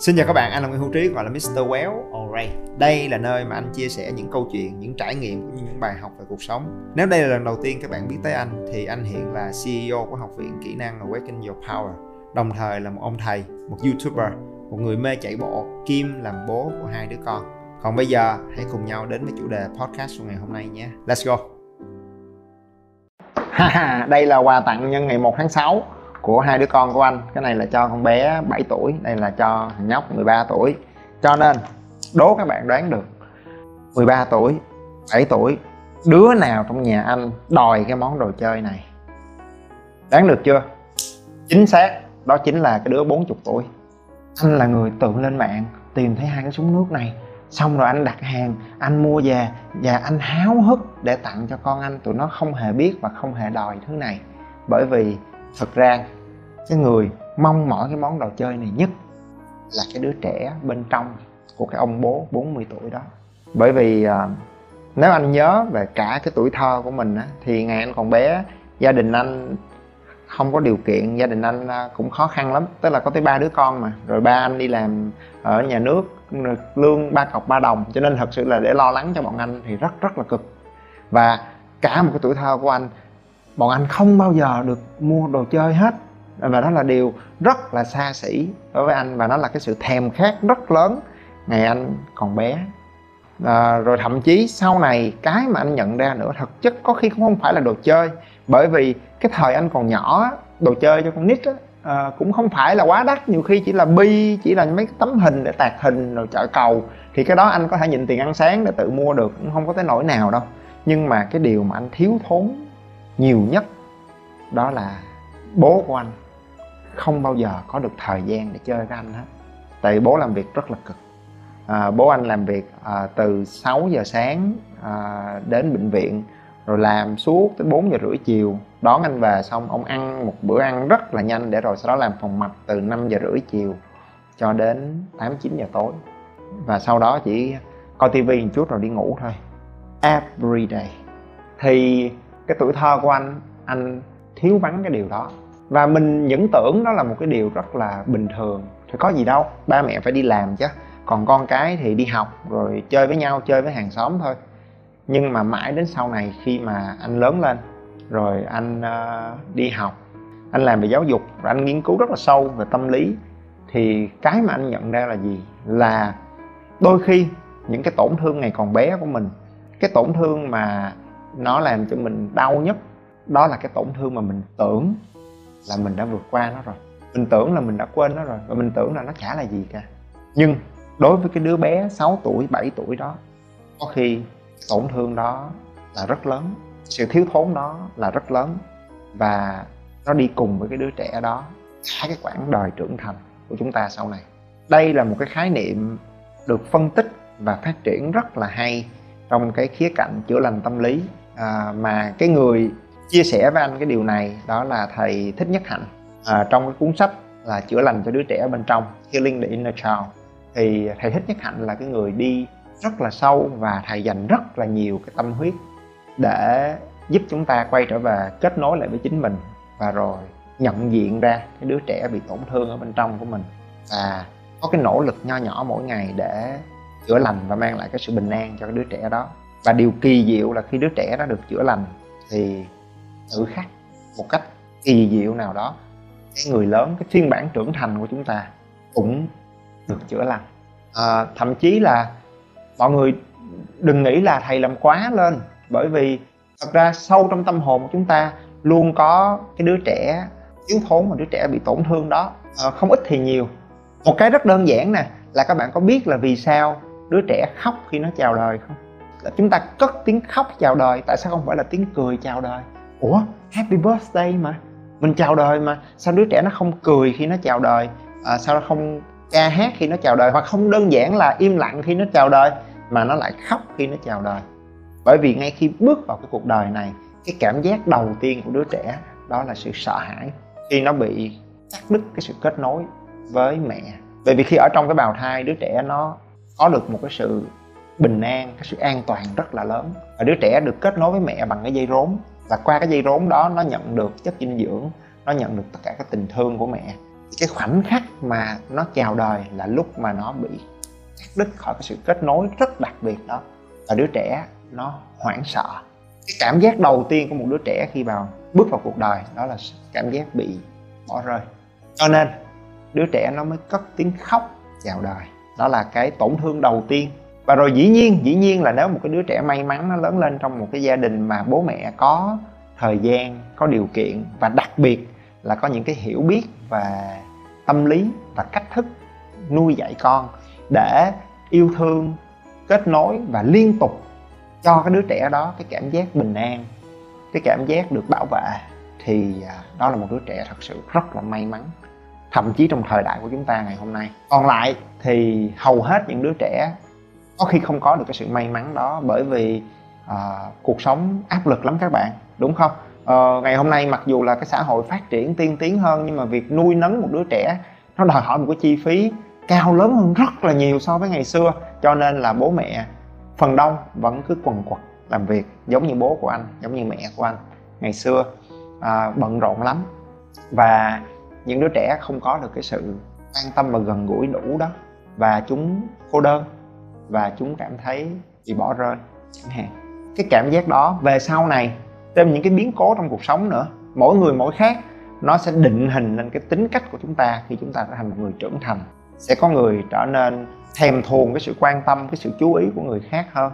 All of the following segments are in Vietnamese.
Xin chào các bạn, anh là Nguyễn Hữu Trí gọi là Mr. Well Alright. Đây là nơi mà anh chia sẻ những câu chuyện, những trải nghiệm cũng như những bài học về cuộc sống. Nếu đây là lần đầu tiên các bạn biết tới anh thì anh hiện là CEO của Học viện Kỹ năng Awaken Your Power. Đồng thời là một ông thầy, một YouTuber, một người mê chạy bộ, kim làm bố của hai đứa con. Còn bây giờ hãy cùng nhau đến với chủ đề podcast của ngày hôm nay nhé. Let's go. đây là quà tặng nhân ngày 1 tháng 6 của hai đứa con của anh. Cái này là cho con bé 7 tuổi đây là cho thằng nhóc 13 tuổi. Cho nên, đố các bạn đoán được 13 tuổi 7 tuổi, đứa nào trong nhà anh đòi cái món đồ chơi này? Đoán được chưa? Chính xác, đó chính là cái đứa 40 tuổi. Anh là người tự lên mạng, tìm thấy hai cái súng nước này. Xong rồi anh đặt hàng, anh mua về, và anh háo hức để tặng cho con anh tụi nó không hề biết và không hề đòi thứ này. Bởi vì thực ra cái người mong mỏi cái món đồ chơi này nhất là cái đứa trẻ bên trong của cái ông bố 40 tuổi đó. Bởi vì à, nếu anh nhớ về cả cái tuổi thơ của mình á, thì ngày anh còn bé gia đình anh không có điều kiện gia đình anh à, cũng khó khăn lắm. Tức là có tới ba đứa con mà rồi ba anh đi làm ở nhà nước lương ba cọc ba đồng. Cho nên thật sự là để lo lắng cho bọn anh thì rất rất là cực. Và cả một cái tuổi thơ của anh bọn anh không bao giờ được mua đồ chơi hết. Và đó là điều rất là xa xỉ đối với anh và nó là cái sự thèm khát rất lớn ngày anh còn bé. À, rồi thậm chí sau này cái mà anh nhận ra nữa thực chất có khi cũng không phải là đồ chơi. Bởi vì cái thời anh còn nhỏ đồ chơi cho con nít á, à, cũng không phải là quá đắt. Nhiều khi chỉ là bi chỉ là mấy cái tấm hình để tạc hình rồi chợ cầu. Thì cái đó anh có thể nhịn tiền ăn sáng để tự mua được cũng không có tới nỗi nào đâu. Nhưng mà cái điều mà anh thiếu thốn nhiều nhất đó là bố của anh không bao giờ có được thời gian để chơi với anh hết. Tại vì bố làm việc rất là cực. À, bố anh làm việc à, từ 6 giờ sáng à, đến bệnh viện rồi làm suốt tới 4 giờ rưỡi chiều. Đón anh về xong ông ăn một bữa ăn rất là nhanh để rồi sau đó làm phòng mạch từ 5 giờ rưỡi chiều cho đến 8 9 giờ tối. Và sau đó chỉ coi tivi một chút rồi đi ngủ thôi. Every day. Thì cái tuổi thơ của anh anh thiếu vắng cái điều đó. Và mình vẫn tưởng đó là một cái điều rất là bình thường. Thì có gì đâu ba mẹ phải đi làm chứ. Còn con cái thì đi học rồi chơi với nhau chơi với hàng xóm thôi. Nhưng mà mãi đến sau này khi mà anh lớn lên rồi anh uh, đi học anh làm về giáo dục rồi anh nghiên cứu rất là sâu về tâm lý thì cái mà anh nhận ra là gì? Là đôi khi những cái tổn thương ngày còn bé của mình cái tổn thương mà nó làm cho mình đau nhất. Đó là cái tổn thương mà mình tưởng là mình đã vượt qua nó rồi. Mình tưởng là mình đã quên nó rồi, và mình tưởng là nó chả là gì cả. Nhưng đối với cái đứa bé 6 tuổi 7 tuổi đó, có khi tổn thương đó là rất lớn, sự thiếu thốn đó là rất lớn, và nó đi cùng với cái đứa trẻ đó cả cái quãng đời trưởng thành của chúng ta sau này. Đây là một cái khái niệm được phân tích và phát triển rất là hay trong cái khía cạnh chữa lành tâm lý à, mà cái người chia sẻ với anh cái điều này đó là thầy thích nhất hạnh. À, trong cái cuốn sách là chữa lành cho đứa trẻ bên trong healing the inner child thì thầy thích nhất hạnh là cái người đi rất là sâu và thầy dành rất là nhiều cái tâm huyết để giúp chúng ta quay trở về kết nối lại với chính mình và rồi nhận diện ra cái đứa trẻ bị tổn thương ở bên trong của mình và có cái nỗ lực nho nhỏ mỗi ngày để chữa lành và mang lại cái sự bình an cho cái đứa trẻ đó và điều kỳ diệu là khi đứa trẻ đã được chữa lành thì tự khắc một cách kỳ diệu nào đó cái người lớn cái phiên bản trưởng thành của chúng ta cũng được chữa lành. À, thậm chí là mọi người đừng nghĩ là thầy làm quá lên bởi vì thật ra sâu trong tâm hồn của chúng ta luôn có cái đứa trẻ thiếu thốn và đứa trẻ bị tổn thương đó à, không ít thì nhiều. Một cái rất đơn giản nè là các bạn có biết là vì sao đứa trẻ khóc khi nó chào đời không? Chúng ta cất tiếng khóc chào đời tại sao không phải là tiếng cười chào đời? Ủa happy birthday mà. Mình chào đời mà. Sao đứa trẻ nó không cười khi nó chào đời? À, sao nó không ca hát khi nó chào đời? Hoặc không đơn giản là im lặng khi nó chào đời mà nó lại khóc khi nó chào đời? Bởi vì ngay khi bước vào cái cuộc đời này cái cảm giác đầu tiên của đứa trẻ đó là sự sợ hãi khi nó bị cắt đứt cái sự kết nối với mẹ. Bởi vì khi ở trong cái bào thai đứa trẻ nó có được một cái sự bình an, cái sự an toàn rất là lớn. Và đứa trẻ được kết nối với mẹ bằng cái dây rốn. Và qua cái dây rốn đó, nó nhận được chất dinh dưỡng, nó nhận được tất cả cái tình thương của mẹ. Cái khoảnh khắc mà nó chào đời là lúc mà nó bị cắt đứt khỏi cái sự kết nối rất đặc biệt đó. Và đứa trẻ nó hoảng sợ. Cái cảm giác đầu tiên của một đứa trẻ khi vào, bước vào cuộc đời, đó là cảm giác bị bỏ rơi. Cho nên, đứa trẻ nó mới cất tiếng khóc chào đời. Đó là cái tổn thương đầu tiên và rồi dĩ nhiên dĩ nhiên là nếu một cái đứa trẻ may mắn nó lớn lên trong một cái gia đình mà bố mẹ có thời gian, có điều kiện và đặc biệt là có những cái hiểu biết và tâm lý và cách thức nuôi dạy con để yêu thương, kết nối và liên tục cho cái đứa trẻ đó cái cảm giác bình an, cái cảm giác được bảo vệ thì à, đó là một đứa trẻ thật sự rất là may mắn, thậm chí trong thời đại của chúng ta ngày hôm nay. Còn lại thì hầu hết những đứa trẻ có khi không có được cái sự may mắn đó bởi vì uh, cuộc sống áp lực lắm các bạn đúng không? Uh, ngày hôm nay mặc dù là cái xã hội phát triển tiên tiến hơn nhưng mà việc nuôi nấng một đứa trẻ nó đòi hỏi một cái chi phí cao lớn hơn rất là nhiều so với ngày xưa cho nên là bố mẹ phần đông vẫn cứ quần quật làm việc giống như bố của anh giống như mẹ của anh. Ngày xưa à, bận rộn lắm và những đứa trẻ không có được cái sự quan tâm và gần gũi đủ đó và chúng cô đơn và chúng cảm thấy bị bỏ rơi, chẳng hạn. Cái cảm giác đó về sau này, thêm những cái biến cố trong cuộc sống nữa, mỗi người mỗi khác, nó sẽ định hình lên cái tính cách của chúng ta khi chúng ta trở thành một người trưởng thành. Sẽ có người trở nên thèm thuồng cái sự quan tâm, cái sự chú ý của người khác hơn.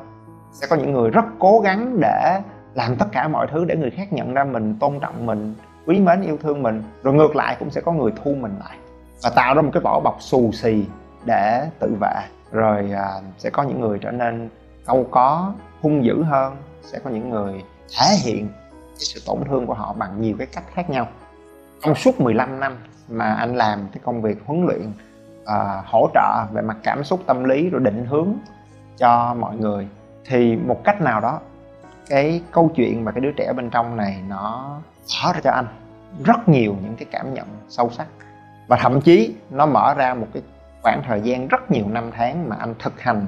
Sẽ có những người rất cố gắng để làm tất cả mọi thứ để người khác nhận ra mình, tôn trọng mình, quý mến, yêu thương mình. Rồi ngược lại cũng sẽ có người thu mình lại và tạo ra một cái vỏ bọc xù xì để tự vệ rồi à, sẽ có những người trở nên câu có hung dữ hơn sẽ có những người thể hiện cái sự tổn thương của họ bằng nhiều cái cách khác nhau. Trong suốt 15 năm mà anh làm cái công việc huấn luyện à, hỗ trợ về mặt cảm xúc tâm lý rồi định hướng cho mọi người thì một cách nào đó cái câu chuyện mà cái đứa trẻ bên trong này nó mở ra cho anh rất nhiều những cái cảm nhận sâu sắc. Và thậm chí nó mở ra một cái khoảng thời gian rất nhiều năm tháng mà anh thực hành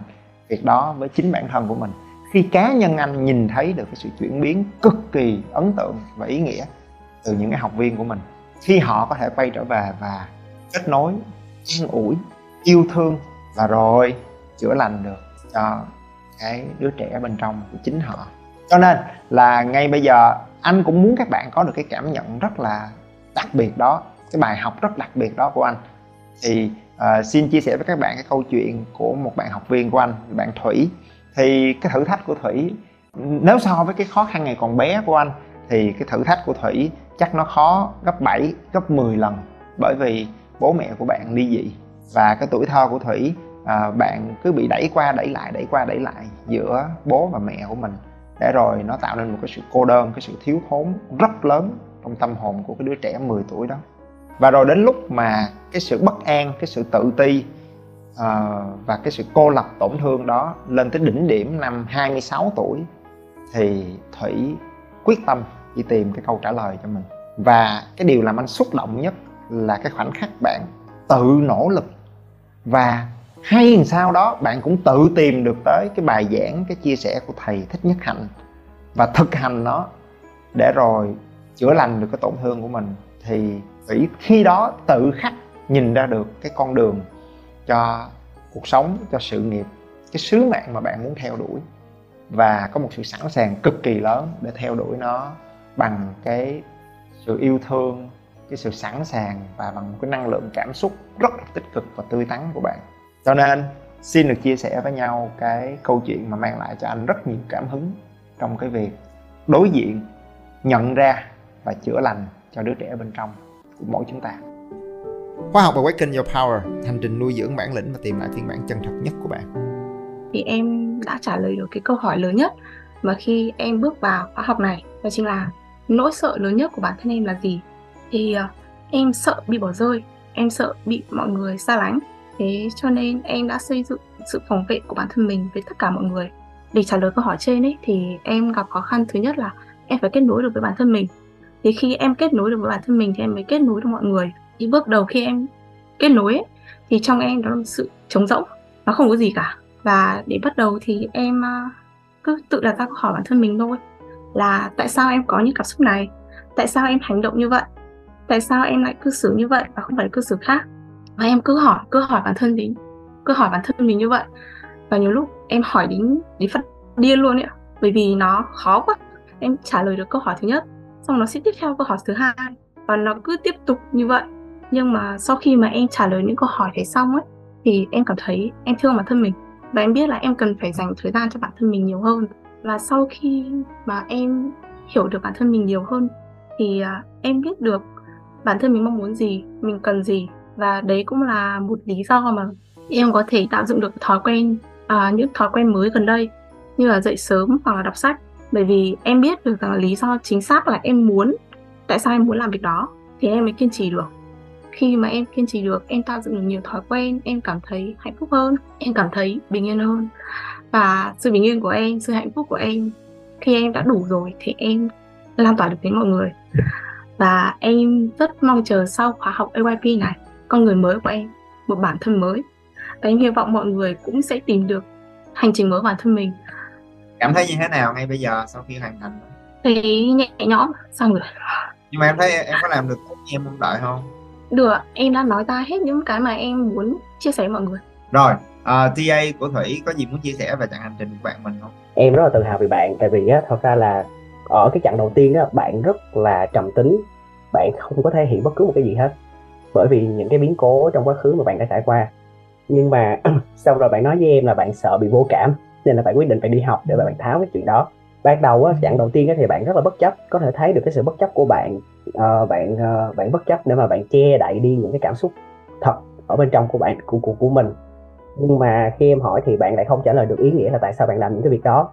việc đó với chính bản thân của mình. Khi cá nhân anh nhìn thấy được cái sự chuyển biến cực kỳ ấn tượng và ý nghĩa từ những cái học viên của mình, khi họ có thể quay trở về và kết nối, an ủi, yêu thương và rồi chữa lành được cho cái đứa trẻ bên trong của chính họ. Cho nên là ngay bây giờ anh cũng muốn các bạn có được cái cảm nhận rất là đặc biệt đó, cái bài học rất đặc biệt đó của anh. Thì à, xin chia sẻ với các bạn cái câu chuyện của một bạn học viên của anh bạn thủy. Thì cái thử thách của thủy nếu so với cái khó khăn ngày còn bé của anh thì cái thử thách của thủy chắc nó khó gấp 7, gấp 10 lần bởi vì bố mẹ của bạn ly dị. Và cái tuổi thơ của thủy à, bạn cứ bị đẩy qua đẩy lại đẩy qua đẩy lại giữa bố và mẹ của mình. Để rồi nó tạo nên một cái sự cô đơn cái sự thiếu thốn rất lớn trong tâm hồn của cái đứa trẻ 10 tuổi đó và rồi đến lúc mà cái sự bất an cái sự tự ti uh, và cái sự cô lập tổn thương đó lên tới đỉnh điểm năm 26 tuổi thì Thủy quyết tâm đi tìm cái câu trả lời cho mình. Và cái điều làm anh xúc động nhất là cái khoảnh khắc bạn tự nỗ lực. Và hay làm sao đó bạn cũng tự tìm được tới cái bài giảng cái chia sẻ của thầy thích nhất hạnh và thực hành nó để rồi chữa lành được cái tổn thương của mình. Thì Thủy khi đó tự khắc nhìn ra được cái con đường cho cuộc sống, cho sự nghiệp, cái sứ mạng mà bạn muốn theo đuổi. Và có một sự sẵn sàng cực kỳ lớn để theo đuổi nó bằng cái sự yêu thương, cái sự sẵn sàng và bằng một cái năng lượng cảm xúc rất là tích cực và tươi tắn của bạn. Cho nên, xin được chia sẻ với nhau cái câu chuyện mà mang lại cho anh rất nhiều cảm hứng trong cái việc đối diện, nhận ra và chữa lành cho đứa trẻ bên trong của mỗi chúng ta Khóa học Awaken Your Power, hành trình nuôi dưỡng bản lĩnh và tìm lại phiên bản chân thật nhất của bạn. Thì em đã trả lời được cái câu hỏi lớn nhất mà khi em bước vào khóa học này, đó chính là nỗi sợ lớn nhất của bản thân em là gì? Thì uh, em sợ bị bỏ rơi, em sợ bị mọi người xa lánh. Thế cho nên em đã xây dựng sự phòng vệ của bản thân mình với tất cả mọi người. Để trả lời câu hỏi trên ấy thì em gặp khó khăn thứ nhất là em phải kết nối được với bản thân mình. Thì khi em kết nối được với bản thân mình thì em mới kết nối được mọi người. Thì bước đầu khi em kết nối ấy, thì trong em đó là một sự trống rỗng nó không có gì cả. Và để bắt đầu thì em à, cứ tự đặt ra câu hỏi bản thân mình thôi là tại sao em có những cảm xúc này? Tại sao em hành động như vậy? Tại sao em lại cư xử như vậy và không phải cư xử khác? Và em cứ hỏi cứ hỏi bản thân mình cứ hỏi bản thân mình như vậy. Và nhiều lúc em hỏi đến đến phát điên luôn ấy bởi vì nó khó quá. Em trả lời được câu hỏi thứ nhất xong nó sẽ tiếp theo câu hỏi thứ hai. Và nó cứ tiếp tục như vậy. Nhưng mà sau khi mà em trả lời những câu hỏi đấy xong ấy thì em cảm thấy em thương bản thân mình. Và em biết là em cần phải dành thời gian cho bản thân mình nhiều hơn. Và sau khi mà em hiểu được bản thân mình nhiều hơn thì à, em biết được bản thân mình mong muốn gì mình cần gì. Và đấy cũng là một lý do mà em có thể tạo dựng được thói quen à, những thói quen mới gần đây. Như là dậy sớm hoặc là đọc sách bởi vì em biết được rằng là lý do chính xác là em muốn, tại sao em muốn làm việc đó, thì em mới kiên trì được. Khi mà em kiên trì được, em tạo dựng được nhiều thói quen, em cảm thấy hạnh phúc hơn, em cảm thấy bình yên hơn. Và sự bình yên của em, sự hạnh phúc của em, khi em đã đủ rồi thì em lan tỏa được đến mọi người. Và em rất mong chờ sau khóa học AYP này, con người mới của em, một bản thân mới. Và em hy vọng mọi người cũng sẽ tìm được hành trình mới của bản thân mình cảm thấy như thế nào ngay bây giờ sau khi hoàn thành? Thấy nhẹ nhõm xong rồi. Nhưng mà em thấy em có làm được như em mong đợi không? Được em đã nói ra hết những cái mà em muốn chia sẻ với mọi người. Rồi uh, à, TA của Thủy có gì muốn chia sẻ về chặng hành trình của bạn mình không? Em rất là tự hào vì bạn tại vì á thật ra là ở cái chặng đầu tiên á bạn rất là trầm tính. Bạn không có thể hiện bất cứ một cái gì hết. Bởi vì những cái biến cố trong quá khứ mà bạn đã trải qua. Nhưng mà sau rồi bạn nói với em là bạn sợ bị vô cảm nên là bạn quyết định phải đi học để bạn tháo cái chuyện đó. Ban đầu á chặng đầu tiên á thì bạn rất là bất chấp có thể thấy được cái sự bất chấp của bạn uh, bạn uh, bạn bất chấp để mà bạn che đậy đi những cái cảm xúc thật ở bên trong của bạn của của của mình. Nhưng mà khi em hỏi thì bạn lại không trả lời được ý nghĩa là tại sao bạn làm những cái việc đó.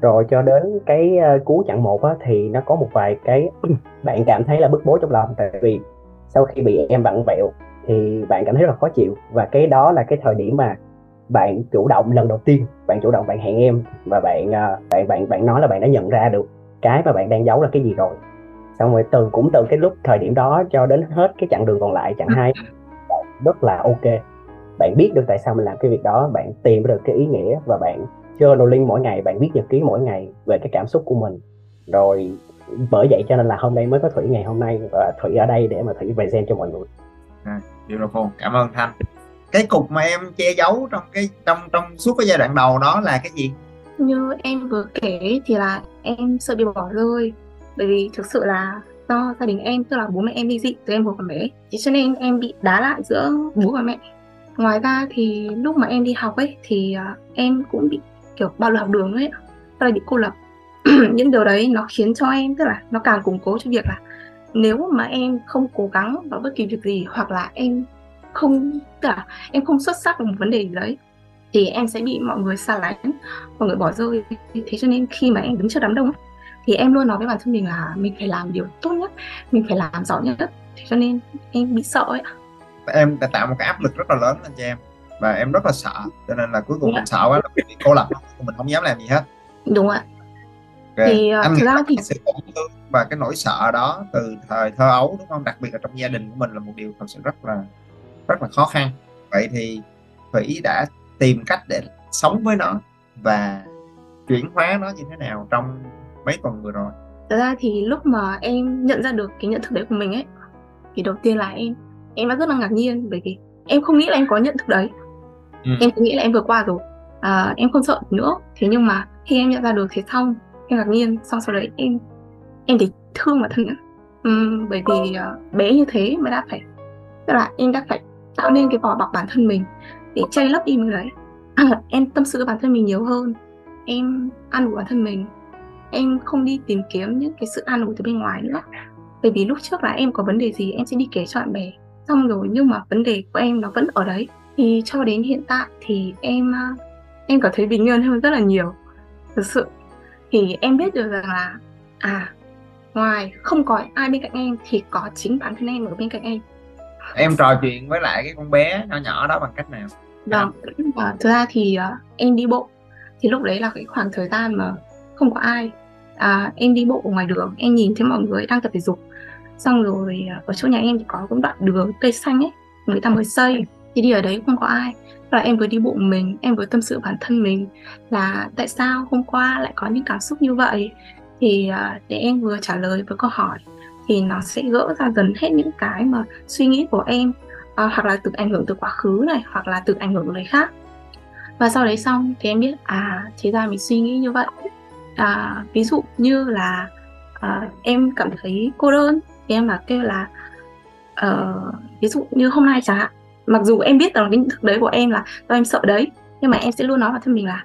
Rồi cho đến cái uh, cuối chặng một á, thì nó có một vài cái bạn cảm thấy là bức bối trong lòng. Tại vì sau khi bị em vặn vẹo thì bạn cảm thấy rất là khó chịu. Và cái đó là cái thời điểm mà bạn chủ động lần đầu tiên bạn chủ động bạn hẹn em và bạn uh, bạn bạn bạn nói là bạn đã nhận ra được cái mà bạn đang giấu là cái gì rồi. Xong rồi từ cũng từ cái lúc thời điểm đó cho đến hết cái chặng đường còn lại chặng hai rất là ok. Bạn biết được tại sao mình làm cái việc đó bạn tìm được cái ý nghĩa và bạn journaling mỗi ngày bạn viết nhật ký mỗi ngày về cái cảm xúc của mình. Rồi bởi vậy cho nên là hôm nay mới có thủy ngày hôm nay và thủy ở đây để mà thủy present cho mọi người. À, beautiful. Cảm ơn thanh cái cục mà em che giấu trong cái, trong trong suốt cái giai đoạn đầu đó là cái gì? Như em vừa kể thì là em sợ bị bỏ rơi. Bởi vì thực sự là do gia đình em, tức là bố mẹ em đi dị từ em hồi còn bé. Thế cho nên em bị đá lại giữa bố và mẹ. Ngoài ra thì lúc mà em đi học ấy, thì à, em cũng bị, kiểu, bạo lực học đường ấy. Tức là bị cô lập. Những điều đấy nó khiến cho em, tức là nó càng củng cố cho việc là nếu mà em không cố gắng vào bất kỳ việc gì, hoặc là em không tức là em không xuất sắc ở một vấn đề gì đấy thì em sẽ bị mọi người xa lánh mọi người bỏ rơi. Thế cho nên khi mà em đứng trước đám đông thì em luôn nói với bản thân mình là mình phải làm điều tốt nhất mình phải làm giỏi nhất. Thế cho nên em bị sợ ấy em đã tạo một cái áp lực rất là lớn lên cho em và em rất là sợ cho nên là cuối cùng dạ. mình sợ quá mình cô lập mình không dám làm gì hết. Đúng ạ. Okay. thì uh, anh thực ra thì sự tổn thương và cái nỗi sợ đó từ thời thơ ấu đúng không? Đặc biệt là trong gia đình của mình là một điều thật sự rất là rất là khó khăn. Vậy thì thủy đã tìm cách để sống với nó và chuyển hóa nó như thế nào trong mấy tuần vừa rồi? Thật ra thì lúc mà em nhận ra được cái nhận thức đấy của mình ấy thì đầu tiên là em em đã rất là ngạc nhiên bởi vì em không nghĩ là em có nhận thức đấy. Ừ. em cứ nghĩ là em vừa qua rồi. À, em không sợ nữa. Thế nhưng mà khi em nhận ra được thế xong em ngạc nhiên. Xong sau đấy em em thì thương bản thân nữa. Uhm, bởi vì uh, bé như thế mà đã phải tức là em đã phải tạo nên cái vỏ bọc bản thân mình để che lấp đi mình đấy à, em tâm sự với bản thân mình nhiều hơn. Em ăn của bản thân mình. Em không đi tìm kiếm những cái sự an ủi từ bên ngoài nữa. Bởi vì lúc trước là em có vấn đề gì em sẽ đi kể cho bạn bè. Xong rồi nhưng mà vấn đề của em nó vẫn ở đấy. Thì cho đến hiện tại thì em à, em cảm thấy bình yên hơn rất là nhiều. Thực sự. Thì em biết được rằng là à ngoài không có ai bên cạnh em thì có chính bản thân em ở bên cạnh em em trò chuyện với lại cái con bé nhỏ nhỏ đó bằng cách nào? Dạ. Vâng và thực ra thì uh, em đi bộ. Thì lúc đấy là cái khoảng thời gian mà không có ai. À, em đi bộ ở ngoài đường em nhìn thấy mọi người đang tập thể dục. Xong rồi uh, ở chỗ nhà em thì có cũng đoạn đường cây xanh ấy người ta mới xây. Thì đi ở đấy không có ai. Là em vừa đi bộ mình em vừa tâm sự bản thân mình là tại sao hôm qua lại có những cảm xúc như vậy? Thì uh, để em vừa trả lời với câu hỏi thì nó sẽ gỡ ra dần hết những cái mà suy nghĩ của em. À, hoặc là từ ảnh hưởng từ quá khứ này hoặc là từ ảnh hưởng của người khác. Và sau đấy xong thì em biết à thế ra mình suy nghĩ như vậy. À, ví dụ như là à, em cảm thấy cô đơn thì em là kêu là uh, ví dụ như hôm nay chẳng hạn mặc dù em biết rằng cái nhận thức đấy của em là do em sợ đấy nhưng mà em sẽ luôn nói vào thân mình là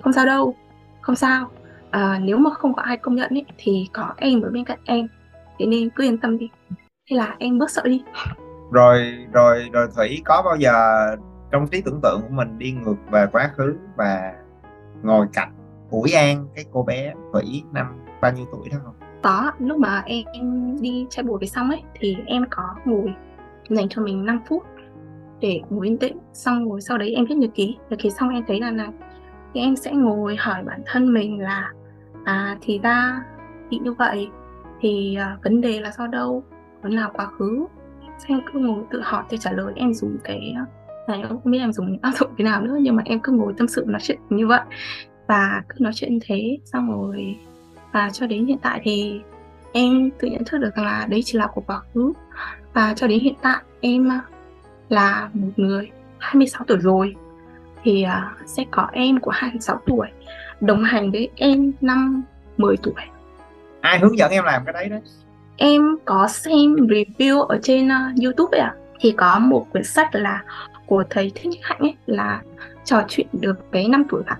không sao đâu không sao. À, nếu mà không có ai công nhận ấy, thì có em ở bên cạnh em thế nên cứ yên tâm đi. Thế là em bớt sợ đi. Rồi rồi rồi thủy có bao giờ trong trí tưởng tượng của mình đi ngược về quá khứ và ngồi cạnh ủi an cái cô bé thủy năm bao nhiêu tuổi đó không? Có lúc mà em, em đi chạy bộ về xong ấy thì em có ngồi dành cho mình 5 phút để ngồi yên tĩnh. Xong rồi sau đấy em viết nhật ký. Nhật ký xong em thấy là này thì em sẽ ngồi hỏi bản thân mình là à thì ra bị như vậy thì uh, vấn đề là do đâu? Vấn là quá khứ. Em cứ ngồi tự hỏi để trả lời em dùng cái à, này em không biết em dùng áp dụng thế nào nữa nhưng mà em cứ ngồi tâm sự nói chuyện như vậy. Và cứ nói chuyện như thế xong rồi và cho đến hiện tại thì em tự nhận thức được rằng là đấy chỉ là của quá khứ. Và cho đến hiện tại em à, là một người 26 tuổi rồi. Thì uh, sẽ có em của 26 tuổi đồng hành với em năm 10 tuổi. Ai hướng dẫn em làm cái đấy đấy? Em có xem review ở trên uh, YouTube ấy ạ. À. Thì có một quyển sách là của thầy Thích Nhất Hạnh ấy là trò chuyện được với năm tuổi bạn.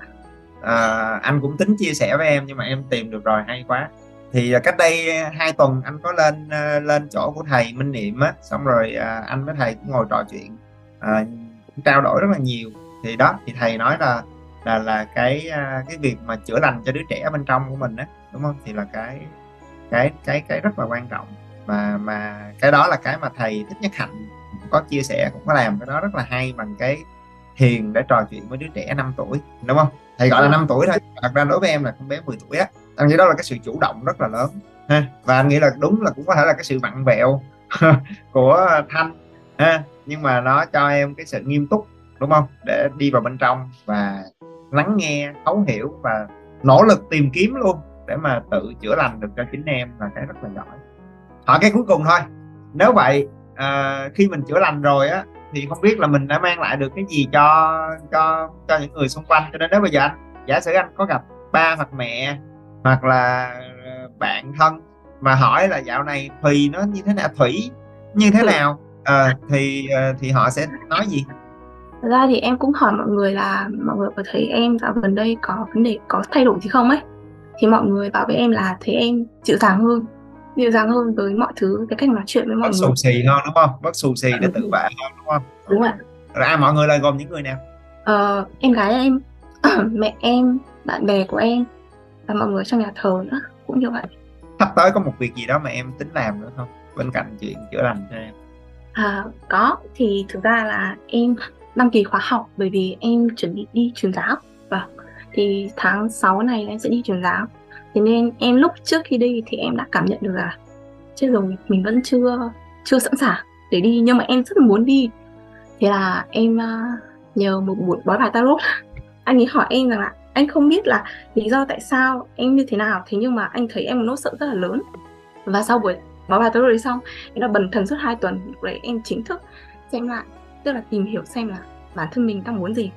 À, anh cũng tính chia sẻ với em nhưng mà em tìm được rồi hay quá thì cách đây hai tuần anh có lên lên chỗ của thầy Minh Niệm á xong rồi anh với thầy cũng ngồi trò chuyện à, trao đổi rất là nhiều thì đó thì thầy nói là là là cái cái việc mà chữa lành cho đứa trẻ bên trong của mình á đúng không? Thì là cái cái cái cái rất là quan trọng. Mà mà cái đó là cái mà thầy thích nhất hạnh có chia sẻ cũng có làm cái đó rất là hay bằng cái thiền để trò chuyện với đứa trẻ 5 tuổi đúng không? Thầy gọi là 5 tuổi thôi thật ra đối với em là con bé 10 tuổi á anh nghĩ đó là cái sự chủ động rất là lớn ha? Và anh nghĩ là đúng là cũng có thể là cái sự vặn vẹo của thanh ha? Nhưng mà nó cho em cái sự nghiêm túc đúng không? Để đi vào bên trong và lắng nghe thấu hiểu và nỗ lực tìm kiếm luôn để mà tự chữa lành được cho chính em là cái rất là giỏi. Hỏi cái cuối cùng thôi nếu vậy à, khi mình chữa lành rồi á thì không biết là mình đã mang lại được cái gì cho cho cho những người xung quanh. Cho nên nếu bây giờ anh giả sử anh có gặp ba hoặc mẹ hoặc là ờ, bạn thân mà hỏi là dạo này thùy nó như thế nào thủy như thế nào à, thì ờ, thì họ sẽ nói gì? Thật ra thì em cũng hỏi mọi người là mọi người có thấy em dạo gần đây có vấn đề có thay đổi gì không ấy? Thì mọi người bảo với em là thấy em dịu dàng hơn dịu dàng hơn với mọi thứ cái cách nói chuyện với mọi bớt người. xù xì hơn đúng không? Bớt xù xì để tự vệ hơn đúng không? Đúng ạ. Rồi à, mọi người là gồm những người nào? Ờ, em gái em mẹ em bạn bè của em và mọi người trong nhà thờ nữa cũng như vậy. Sắp tới có một việc gì đó mà em tính làm nữa không? Bên cạnh chuyện chữa lành cho em. À, có. Thì thực ra là em đăng ký khóa học bởi vì em chuẩn bị đi truyền giáo thì tháng 6 này em sẽ đi truyền giáo. Thế nên em lúc trước khi đi thì em đã cảm nhận được là chết rồi mình vẫn chưa chưa sẵn sàng để đi. Nhưng mà em rất là muốn đi. Thế là em uh, nhờ một buổi bói bài tarot. Anh ấy hỏi em rằng là anh không biết là lý do tại sao em như thế nào. Thế nhưng mà anh thấy em một sợ rất là lớn. Và sau buổi báo bài tarot đấy xong em đã bần thần suốt 2 tuần để em chính thức xem lại tức là tìm hiểu xem là bản thân mình đang muốn gì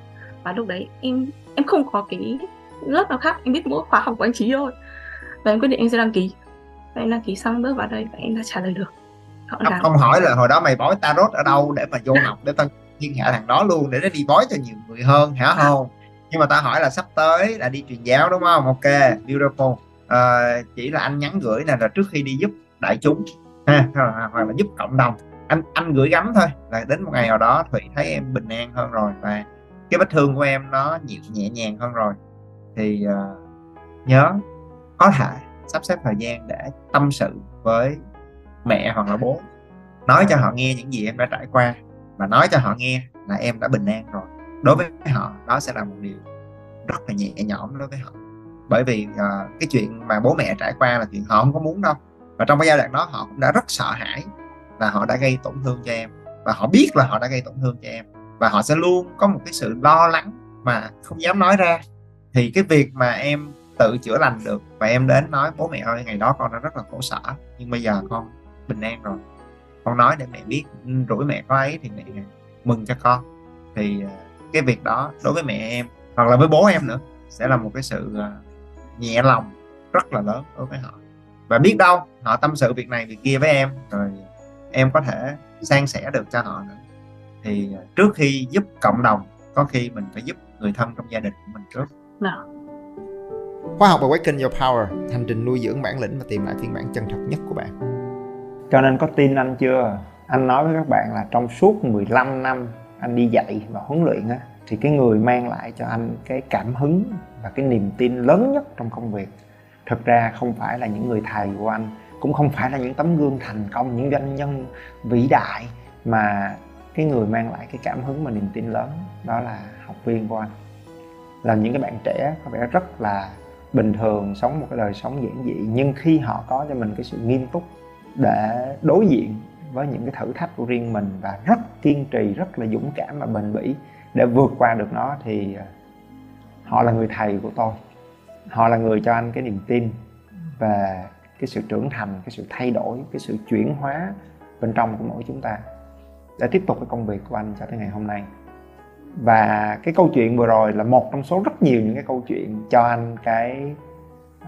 và lúc đấy em em không có cái lớp nào khác em biết mỗi khóa học của anh trí thôi. Và em quyết định em sẽ đăng ký. Và em đăng ký xong bước vào đây và em đã trả lời được. Không, không hỏi là hồi đó mày bói tarot ở đâu để mà vô học để tao thiên hạ thằng đó luôn để nó đi bói cho nhiều người hơn hả không? Nhưng mà ta hỏi là sắp tới là đi truyền giáo đúng không? Ok beautiful. À, chỉ là anh nhắn gửi này là trước khi đi giúp đại chúng. Ha hoặc là giúp cộng đồng. Anh anh gửi gắm thôi là đến một ngày nào đó thủy thấy em bình an hơn rồi và cái vết thương của em nó nhẹ nhẹ nhàng hơn rồi. Thì uh, nhớ có thể sắp xếp thời gian để tâm sự với mẹ hoặc là bố. Nói cho họ nghe những gì em đã trải qua và nói cho họ nghe là em đã bình an rồi. Đối với họ đó sẽ là một điều rất là nhẹ nhõm đối với họ. Bởi vì uh, cái chuyện mà bố mẹ trải qua là chuyện họ không có muốn đâu. Và trong cái giai đoạn đó họ cũng đã rất sợ hãi là họ đã gây tổn thương cho em. Và họ biết là họ đã gây tổn thương cho em và họ sẽ luôn có một cái sự lo lắng mà không dám nói ra. Thì cái việc mà em tự chữa lành được và em đến nói, bố mẹ ơi, ngày đó con đã rất là khổ sở, nhưng bây giờ con bình an rồi. Con nói để mẹ biết ừ, rủi mẹ có ấy thì mẹ mừng cho con. Thì à, cái việc đó đối với mẹ em, hoặc là với bố em nữa, sẽ là một cái sự à, nhẹ lòng rất là lớn đối với họ. Và biết đâu họ tâm sự việc này, việc kia với em, rồi em có thể san sẻ được cho họ nữa thì trước khi giúp cộng đồng có khi mình phải giúp người thân trong gia đình của mình trước Nào. Khóa học Awaken Your Power, hành trình nuôi dưỡng bản lĩnh và tìm lại phiên bản chân thật nhất của bạn. Cho nên có tin anh chưa? Anh nói với các bạn là trong suốt 15 năm anh đi dạy và huấn luyện á, thì cái người mang lại cho anh cái cảm hứng và cái niềm tin lớn nhất trong công việc thực ra không phải là những người thầy của anh cũng không phải là những tấm gương thành công những doanh nhân vĩ đại mà cái người mang lại cái cảm hứng và niềm tin lớn, đó là học viên của anh. Là những cái bạn trẻ có vẻ rất là bình thường, sống một cái đời sống giản dị, nhưng khi họ có cho mình cái sự nghiêm túc để đối diện với những cái thử thách của riêng mình và rất kiên trì, rất là dũng cảm và bền bỉ để vượt qua được nó thì à, họ là người thầy của tôi. Họ là người cho anh cái niềm tin về cái sự trưởng thành, cái sự thay đổi, cái sự chuyển hóa bên trong của mỗi chúng ta để tiếp tục cái công việc của anh cho tới ngày hôm nay. Và cái câu chuyện vừa rồi là một trong số rất nhiều những cái câu chuyện cho anh cái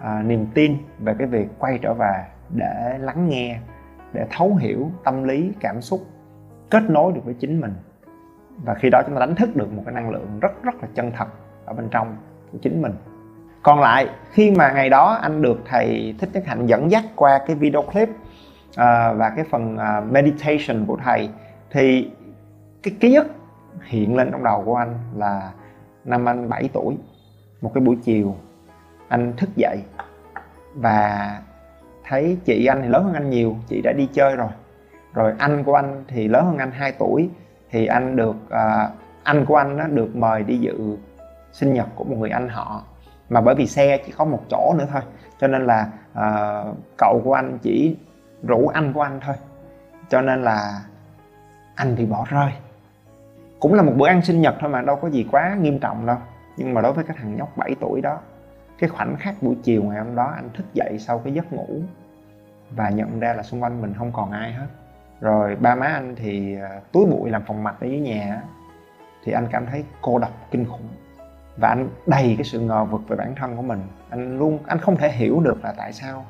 à, niềm tin về cái việc quay trở về để lắng nghe để thấu hiểu tâm lý cảm xúc kết nối được với chính mình. Và khi đó chúng ta đánh thức được một cái năng lượng rất rất là chân thật ở bên trong của chính mình. Còn lại khi mà ngày đó anh được thầy thích nhất hạnh dẫn dắt qua cái video clip uh, và cái phần uh, meditation của thầy thì cái ký ức hiện lên trong đầu của anh là năm anh 7 tuổi một cái buổi chiều anh thức dậy và thấy chị anh thì lớn hơn anh nhiều chị đã đi chơi rồi. Rồi anh của anh thì lớn hơn anh 2 tuổi thì anh được uh, anh của anh nó được mời đi dự sinh nhật của một người anh họ. Mà bởi vì xe chỉ có một chỗ nữa thôi cho nên là uh, cậu của anh chỉ rủ anh của anh thôi. Cho nên là anh bị bỏ rơi. Cũng là một bữa ăn sinh nhật thôi mà, đâu có gì quá nghiêm trọng đâu. Nhưng mà đối với cái thằng nhóc 7 tuổi đó, cái khoảnh khắc buổi chiều ngày hôm đó anh thức dậy sau cái giấc ngủ và nhận ra là xung quanh mình không còn ai hết. Rồi ba má anh thì à, túi bụi làm phòng mạch ở dưới nhà thì anh cảm thấy cô độc, kinh khủng. Và anh đầy cái sự ngờ vực về bản thân của mình. Anh luôn, anh không thể hiểu được là tại sao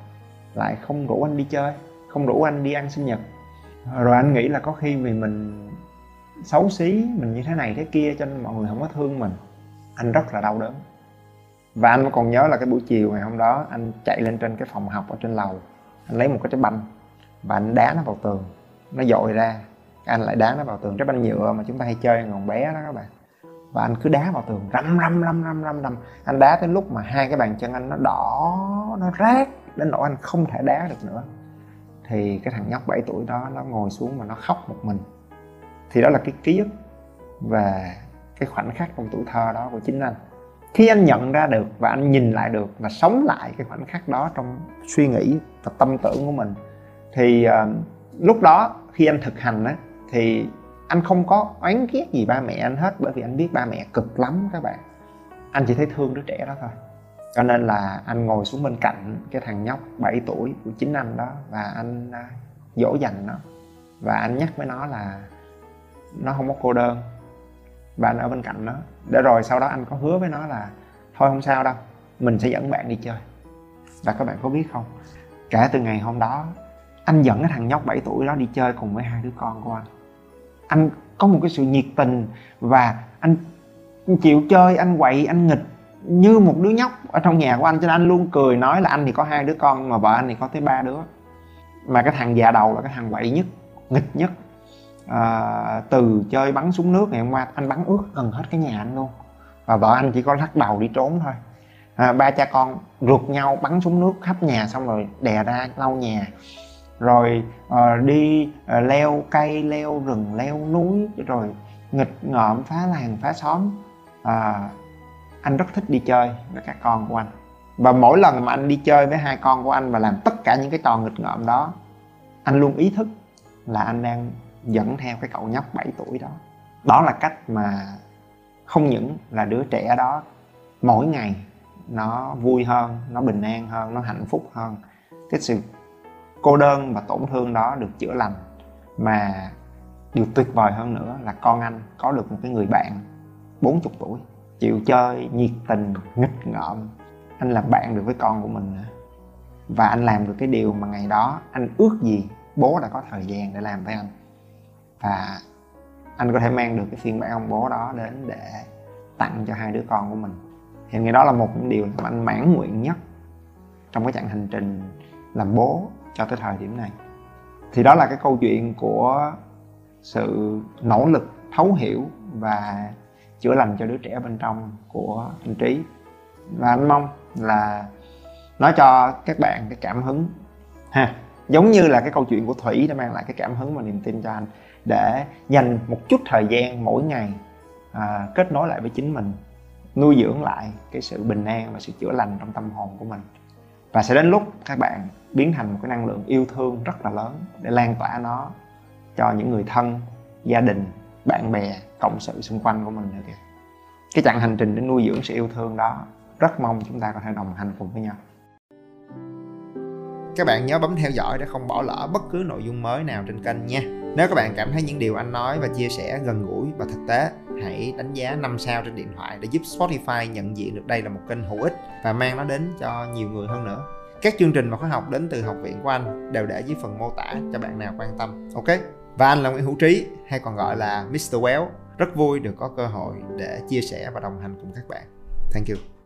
lại không rủ anh đi chơi, không rủ anh đi ăn sinh nhật rồi anh nghĩ là có khi vì mình xấu xí, mình như thế này thế kia cho nên mọi người không có thương mình. Anh rất là đau đớn. Và anh còn nhớ là cái buổi chiều ngày hôm đó, anh chạy lên trên cái phòng học ở trên lầu. Anh lấy một cái trái banh và anh đá nó vào tường. Nó dội ra. Anh lại đá nó vào tường. Trái banh nhựa mà chúng ta hay chơi còn bé đó các bạn. Và anh cứ đá vào tường răm răm răm răm răm răm. Anh đá tới lúc mà hai cái bàn chân anh nó đỏ, nó rát đến nỗi anh không thể đá được nữa thì cái thằng nhóc 7 tuổi đó nó ngồi xuống và nó khóc một mình. Thì đó là cái ký ức và cái khoảnh khắc trong tuổi thơ đó của chính anh. Khi anh nhận ra được và anh nhìn lại được và sống lại cái khoảnh khắc đó trong suy nghĩ và tâm tưởng của mình thì uh, lúc đó khi anh thực hành á thì anh không có oán ghét gì ba mẹ anh hết bởi vì anh biết ba mẹ cực lắm các bạn. Anh chỉ thấy thương đứa trẻ đó thôi cho nên là anh ngồi xuống bên cạnh cái thằng nhóc 7 tuổi của chính anh đó và anh à, dỗ dành nó. Và anh nhắc với nó là nó không có cô đơn. Và anh ở bên cạnh nó. Để rồi sau đó anh có hứa với nó là thôi không sao đâu, mình sẽ dẫn bạn đi chơi. Và các bạn có biết không, kể từ ngày hôm đó, anh dẫn cái thằng nhóc 7 tuổi đó đi chơi cùng với hai đứa con của anh. Anh có một cái sự nhiệt tình và anh chịu chơi, anh quậy, anh nghịch như một đứa nhóc ở trong nhà của anh cho nên anh luôn cười nói là anh thì có hai đứa con mà vợ anh thì có tới ba đứa. Mà cái thằng già đầu là cái thằng quậy nhất nghịch nhất. À, từ chơi bắn súng nước ngày hôm qua anh bắn ướt gần hết cái nhà anh luôn. Và vợ anh chỉ có lắc đầu đi trốn thôi. À, ba cha con rượt nhau bắn súng nước khắp nhà xong rồi đè ra lau nhà. Rồi à, đi à, leo cây leo rừng leo núi rồi nghịch ngợm phá làng phá xóm. À, anh rất thích đi chơi với các con của anh. Và mỗi lần mà anh đi chơi với hai con của anh và làm tất cả những cái trò nghịch ngợm đó, anh luôn ý thức là anh đang dẫn theo cái cậu nhóc 7 tuổi đó. Đó là cách mà không những là đứa trẻ đó mỗi ngày nó vui hơn, nó bình an hơn, nó hạnh phúc hơn, cái sự cô đơn và tổn thương đó được chữa lành. Mà điều tuyệt vời hơn nữa là con anh có được một cái người bạn 40 tuổi chịu chơi nhiệt tình, nghịch ngợm. Anh làm bạn được với con của mình và anh làm được cái điều mà ngày đó anh ước gì bố đã có thời gian để làm với anh. Và anh có thể mang được cái phiên bản ông bố đó đến để tặng cho hai đứa con của mình. Thì ngày đó là một những điều mà anh mãn nguyện nhất trong cái chặng hành trình làm bố cho tới thời điểm này. Thì đó là cái câu chuyện của sự nỗ lực, thấu hiểu và chữa lành cho đứa trẻ bên trong của anh trí. Và anh mong là nói cho các bạn cái cảm hứng ha. Giống như là cái câu chuyện của thủy đã mang lại cái cảm hứng và niềm tin cho anh để dành một chút thời gian mỗi ngày à, kết nối lại với chính mình nuôi dưỡng lại cái sự bình an và sự chữa lành trong tâm hồn của mình. Và sẽ đến lúc các bạn biến thành một cái năng lượng yêu thương rất là lớn để lan tỏa nó cho những người thân gia đình bạn bè, cộng sự xung quanh của mình nữa kìa. Cái chặng hành trình để nuôi dưỡng sự yêu thương đó, rất mong chúng ta có thể đồng hành cùng với nhau. Các bạn nhớ bấm theo dõi để không bỏ lỡ bất cứ nội dung mới nào trên kênh nha. Nếu các bạn cảm thấy những điều anh nói và chia sẻ gần gũi và thực tế, hãy đánh giá 5 sao trên điện thoại để giúp Spotify nhận diện được đây là một kênh hữu ích và mang nó đến cho nhiều người hơn nữa. Các chương trình và khóa học đến từ học viện của anh đều để dưới phần mô tả cho bạn nào quan tâm. Ok? Và anh là Nguyễn Hữu Trí, hay còn gọi là Mr. Well rất vui được có cơ hội để chia sẻ và đồng hành cùng các bạn thank you